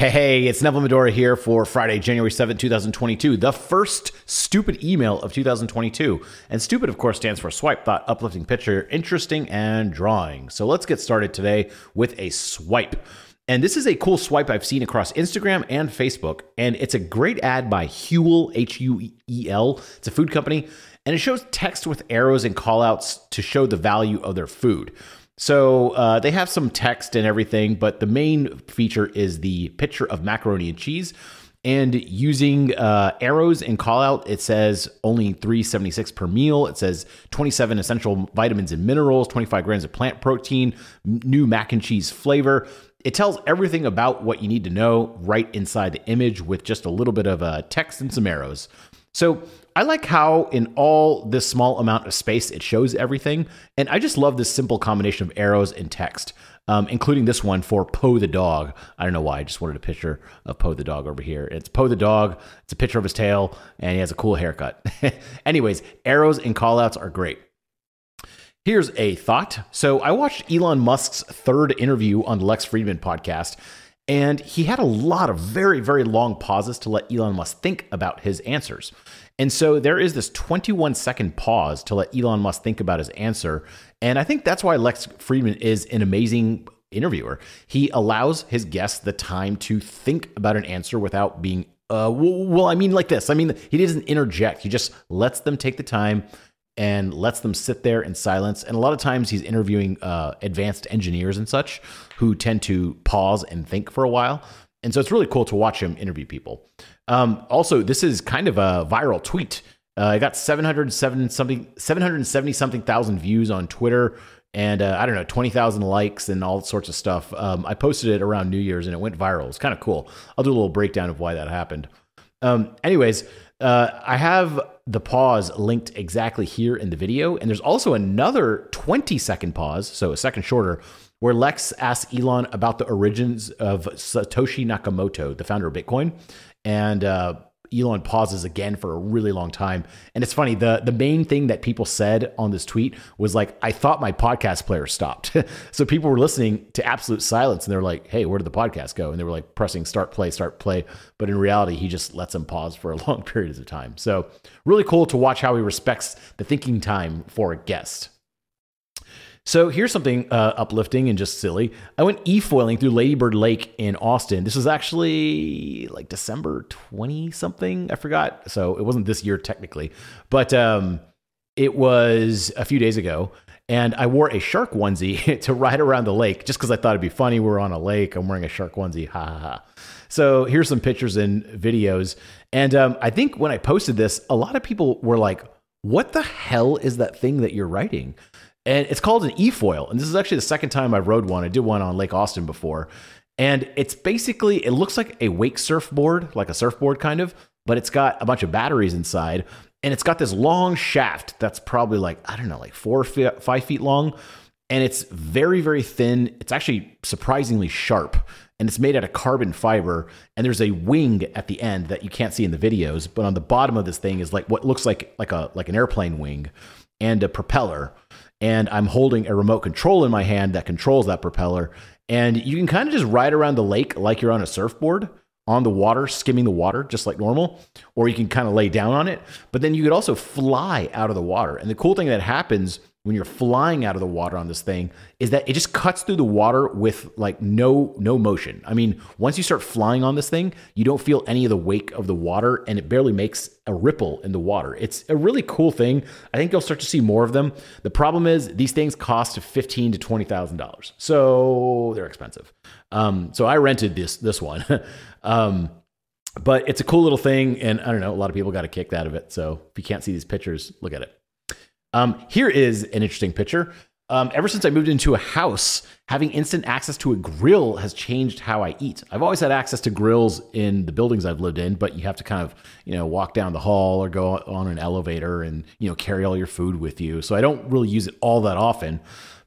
Hey, it's Neville Medhora here for Friday, January 7, 2022, the first stupid email of 2022. And stupid, of course, stands for swipe, thought, uplifting picture, interesting, and drawing. So let's get started today with a swipe. And this is a cool swipe I've seen across Instagram and Facebook. And it's a great ad by Huel, H U E L. It's a food company. And it shows text with arrows and callouts to show the value of their food. So uh, they have some text and everything, but the main feature is the picture of macaroni and cheese. And using uh, arrows and call out, it says only 376 per meal. It says 27 essential vitamins and minerals, 25 grams of plant protein, new mac and cheese flavor. It tells everything about what you need to know right inside the image with just a little bit of uh, text and some arrows. So I like how in all this small amount of space it shows everything, and I just love this simple combination of arrows and text, um, including this one for Poe the dog. I don't know why, I just wanted a picture of Poe the dog over here. It's Poe the dog. It's a picture of his tail, and he has a cool haircut. Anyways, arrows and callouts are great. Here's a thought. So I watched Elon Musk's third interview on the Lex Fridman podcast, and he had a lot of very, very long pauses to let Elon Musk think about his answers. And so there is this 21 second pause to let Elon Musk think about his answer. And I think that's why Lex Fridman is an amazing interviewer. He allows his guests the time to think about an answer without being, uh, well, I mean, like this. I mean, he doesn't interject, he just lets them take the time and lets them sit there in silence. And a lot of times he's interviewing uh, advanced engineers and such who tend to pause and think for a while. And so it's really cool to watch him interview people. Um, also, this is kind of a viral tweet. Uh, I got 707 something, 770 something thousand views on Twitter and uh, I don't know, 20,000 likes and all sorts of stuff. Um, I posted it around New Year's and it went viral. It's kind of cool. I'll do a little breakdown of why that happened. Um, anyways, uh, I have the pause linked exactly here in the video. And there's also another 20 second pause, so a second shorter, where Lex asks Elon about the origins of Satoshi Nakamoto, the founder of Bitcoin. And uh, Elon pauses again for a really long time. And it's funny, the the main thing that people said on this tweet was like, I thought my podcast player stopped. so people were listening to absolute silence and they're like, hey, where did the podcast go? And they were like pressing start play, start play. But in reality, he just lets them pause for a long period of time. So really cool to watch how he respects the thinking time for a guest. So here's something uh, uplifting and just silly. I went e-foiling through Ladybird Lake in Austin. This was actually like December 20 something. I forgot. So it wasn't this year technically, but um, it was a few days ago. And I wore a shark onesie to ride around the lake just because I thought it'd be funny. We're on a lake. I'm wearing a shark onesie. Ha ha ha. So here's some pictures and videos. And um, I think when I posted this, a lot of people were like, what the hell is that thing that you're writing? And it's called an e-foil. And this is actually the second time I rode one. I did one on Lake Austin before, and it's basically it looks like a wake surfboard, like a surfboard kind of, but it's got a bunch of batteries inside, and it's got this long shaft that's probably like I don't know, like four feet, five feet long, and it's very very thin. It's actually surprisingly sharp. And it's made out of carbon fiber, and there's a wing at the end that you can't see in the videos. But on the bottom of this thing is like what looks like like a like an airplane wing, and a propeller and I'm holding a remote control in my hand that controls that propeller. And you can kind of just ride around the lake like you're on a surfboard on the water, skimming the water just like normal, or you can kind of lay down on it. But then you could also fly out of the water. And the cool thing that happens when you're flying out of the water on this thing is that it just cuts through the water with like no no motion. I mean, once you start flying on this thing, you don't feel any of the wake of the water and it barely makes a ripple in the water. It's a really cool thing. I think you'll start to see more of them. The problem is these things cost fifteen to twenty thousand dollars, so they're expensive. Um, so I rented this this one. um, but it's a cool little thing, and I don't know. A lot of people got a kick out of it. So if you can't see these pictures, look at it. Um, here is an interesting picture. Um, ever since I moved into a house, having instant access to a grill has changed how I eat. I've always had access to grills in the buildings I've lived in, but you have to kind of, you know, walk down the hall or go on an elevator and, you know, carry all your food with you. So I don't really use it all that often.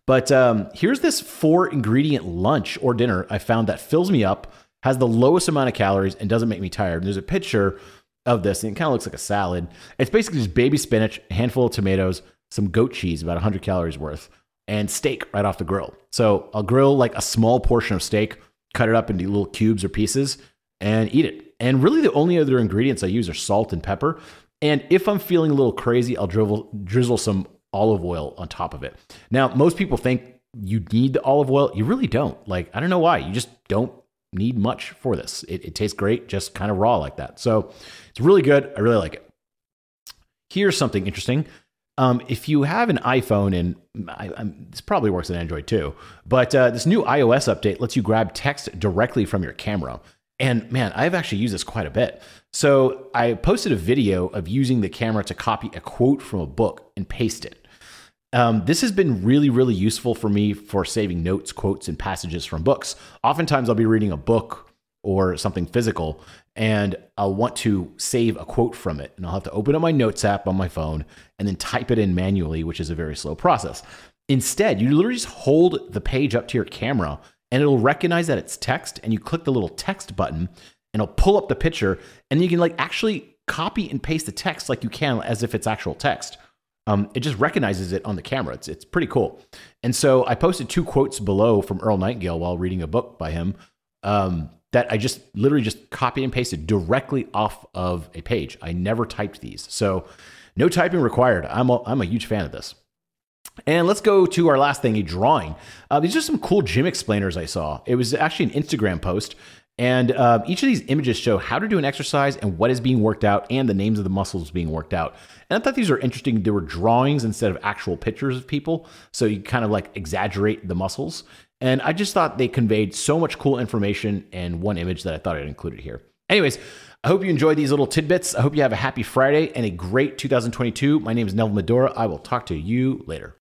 But um, here's this four ingredient lunch or dinner I found that fills me up, has the lowest amount of calories, and doesn't make me tired. And there's a picture of this, and it kind of looks like a salad. It's basically just baby spinach, a handful of tomatoes, some goat cheese, about 100 calories worth, and steak right off the grill. So I'll grill like a small portion of steak, cut it up into little cubes or pieces, and eat it. And really, the only other ingredients I use are salt and pepper. And if I'm feeling a little crazy, I'll drizzle, drizzle some olive oil on top of it. Now, most people think you need the olive oil. You really don't. Like, I don't know why. You just don't need much for this. It, it tastes great, just kind of raw like that. So it's really good. I really like it. Here's something interesting. Um, if you have an iPhone, and I, this probably works on Android too, but uh, this new iOS update lets you grab text directly from your camera. And man, I've actually used this quite a bit. So I posted a video of using the camera to copy a quote from a book and paste it. Um, this has been really, really useful for me for saving notes, quotes, and passages from books. Oftentimes, I'll be reading a book or something physical, and I'll want to save a quote from it. And I'll have to open up my notes app on my phone and then type it in manually, which is a very slow process. Instead, you literally just hold the page up to your camera and it'll recognize that it's text, and you click the little text button and it'll pull up the picture, and you can like actually copy and paste the text like you can as if it's actual text. Um, it just recognizes it on the camera. It's it's pretty cool. And so I posted two quotes below from Earl Nightingale while reading a book by him. Um, that I just literally just copied and pasted directly off of a page. I never typed these. So no typing required. I'm a, I'm a huge fan of this. And let's go to our last thing, a drawing. Uh, these are some cool gym explainers I saw. It was actually an Instagram post. And uh, each of these images show how to do an exercise and what is being worked out and the names of the muscles being worked out. And I thought these were interesting. They were drawings instead of actual pictures of people. So you kind of like exaggerate the muscles. And I just thought they conveyed so much cool information in one image that I thought I'd include here. Anyways, I hope you enjoyed these little tidbits. I hope you have a happy Friday and a great 2022. My name is Neville Medhora. I will talk to you later.